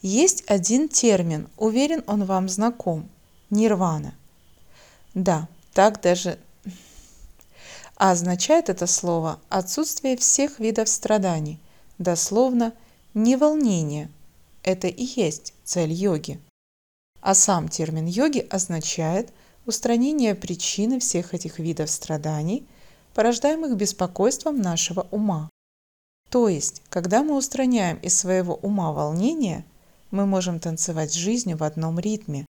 Есть один термин, уверен, он вам знаком – нирвана. Да, так даже а означает это слово отсутствие всех видов страданий, дословно неволнение. Это и есть цель йоги. А сам термин йоги означает устранение причины всех этих видов страданий, порождаемых беспокойством нашего ума. То есть, когда мы устраняем из своего ума волнение, мы можем танцевать с жизнью в одном ритме,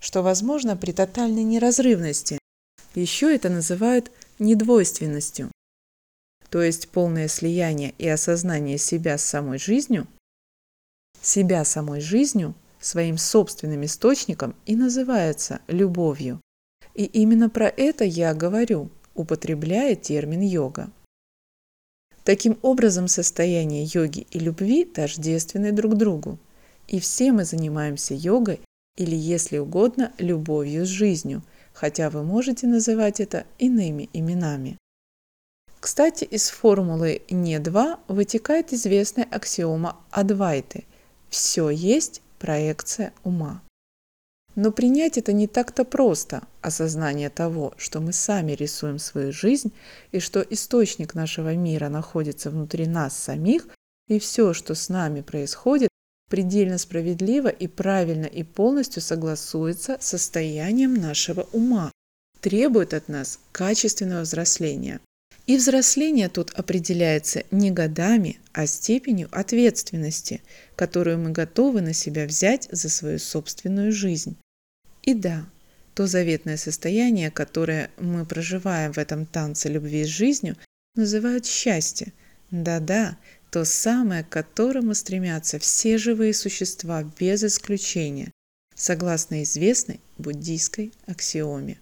что возможно при тотальной неразрывности. Еще это называют недвойственностью. То есть полное слияние и осознание себя с самой жизнью, себя самой жизнью, своим собственным источником и называется любовью. И именно про это я говорю, употребляя термин йога. Таким образом, состояние йоги и любви тождественны друг другу. И все мы занимаемся йогой или, если угодно, любовью с жизнью, хотя вы можете называть это иными именами. Кстати, из формулы «не-2» вытекает известная аксиома Адвайты – «все есть проекция ума». Но принять это не так-то просто, осознание того, что мы сами рисуем свою жизнь и что источник нашего мира находится внутри нас самих, и все, что с нами происходит, предельно справедливо и правильно и полностью согласуется с состоянием нашего ума, требует от нас качественного взросления. И взросление тут определяется не годами, а степенью ответственности, которую мы готовы на себя взять за свою собственную жизнь. И да, то заветное состояние, которое мы проживаем в этом танце любви с жизнью, называют счастье. Да-да, то самое, к которому стремятся все живые существа без исключения, согласно известной буддийской аксиоме.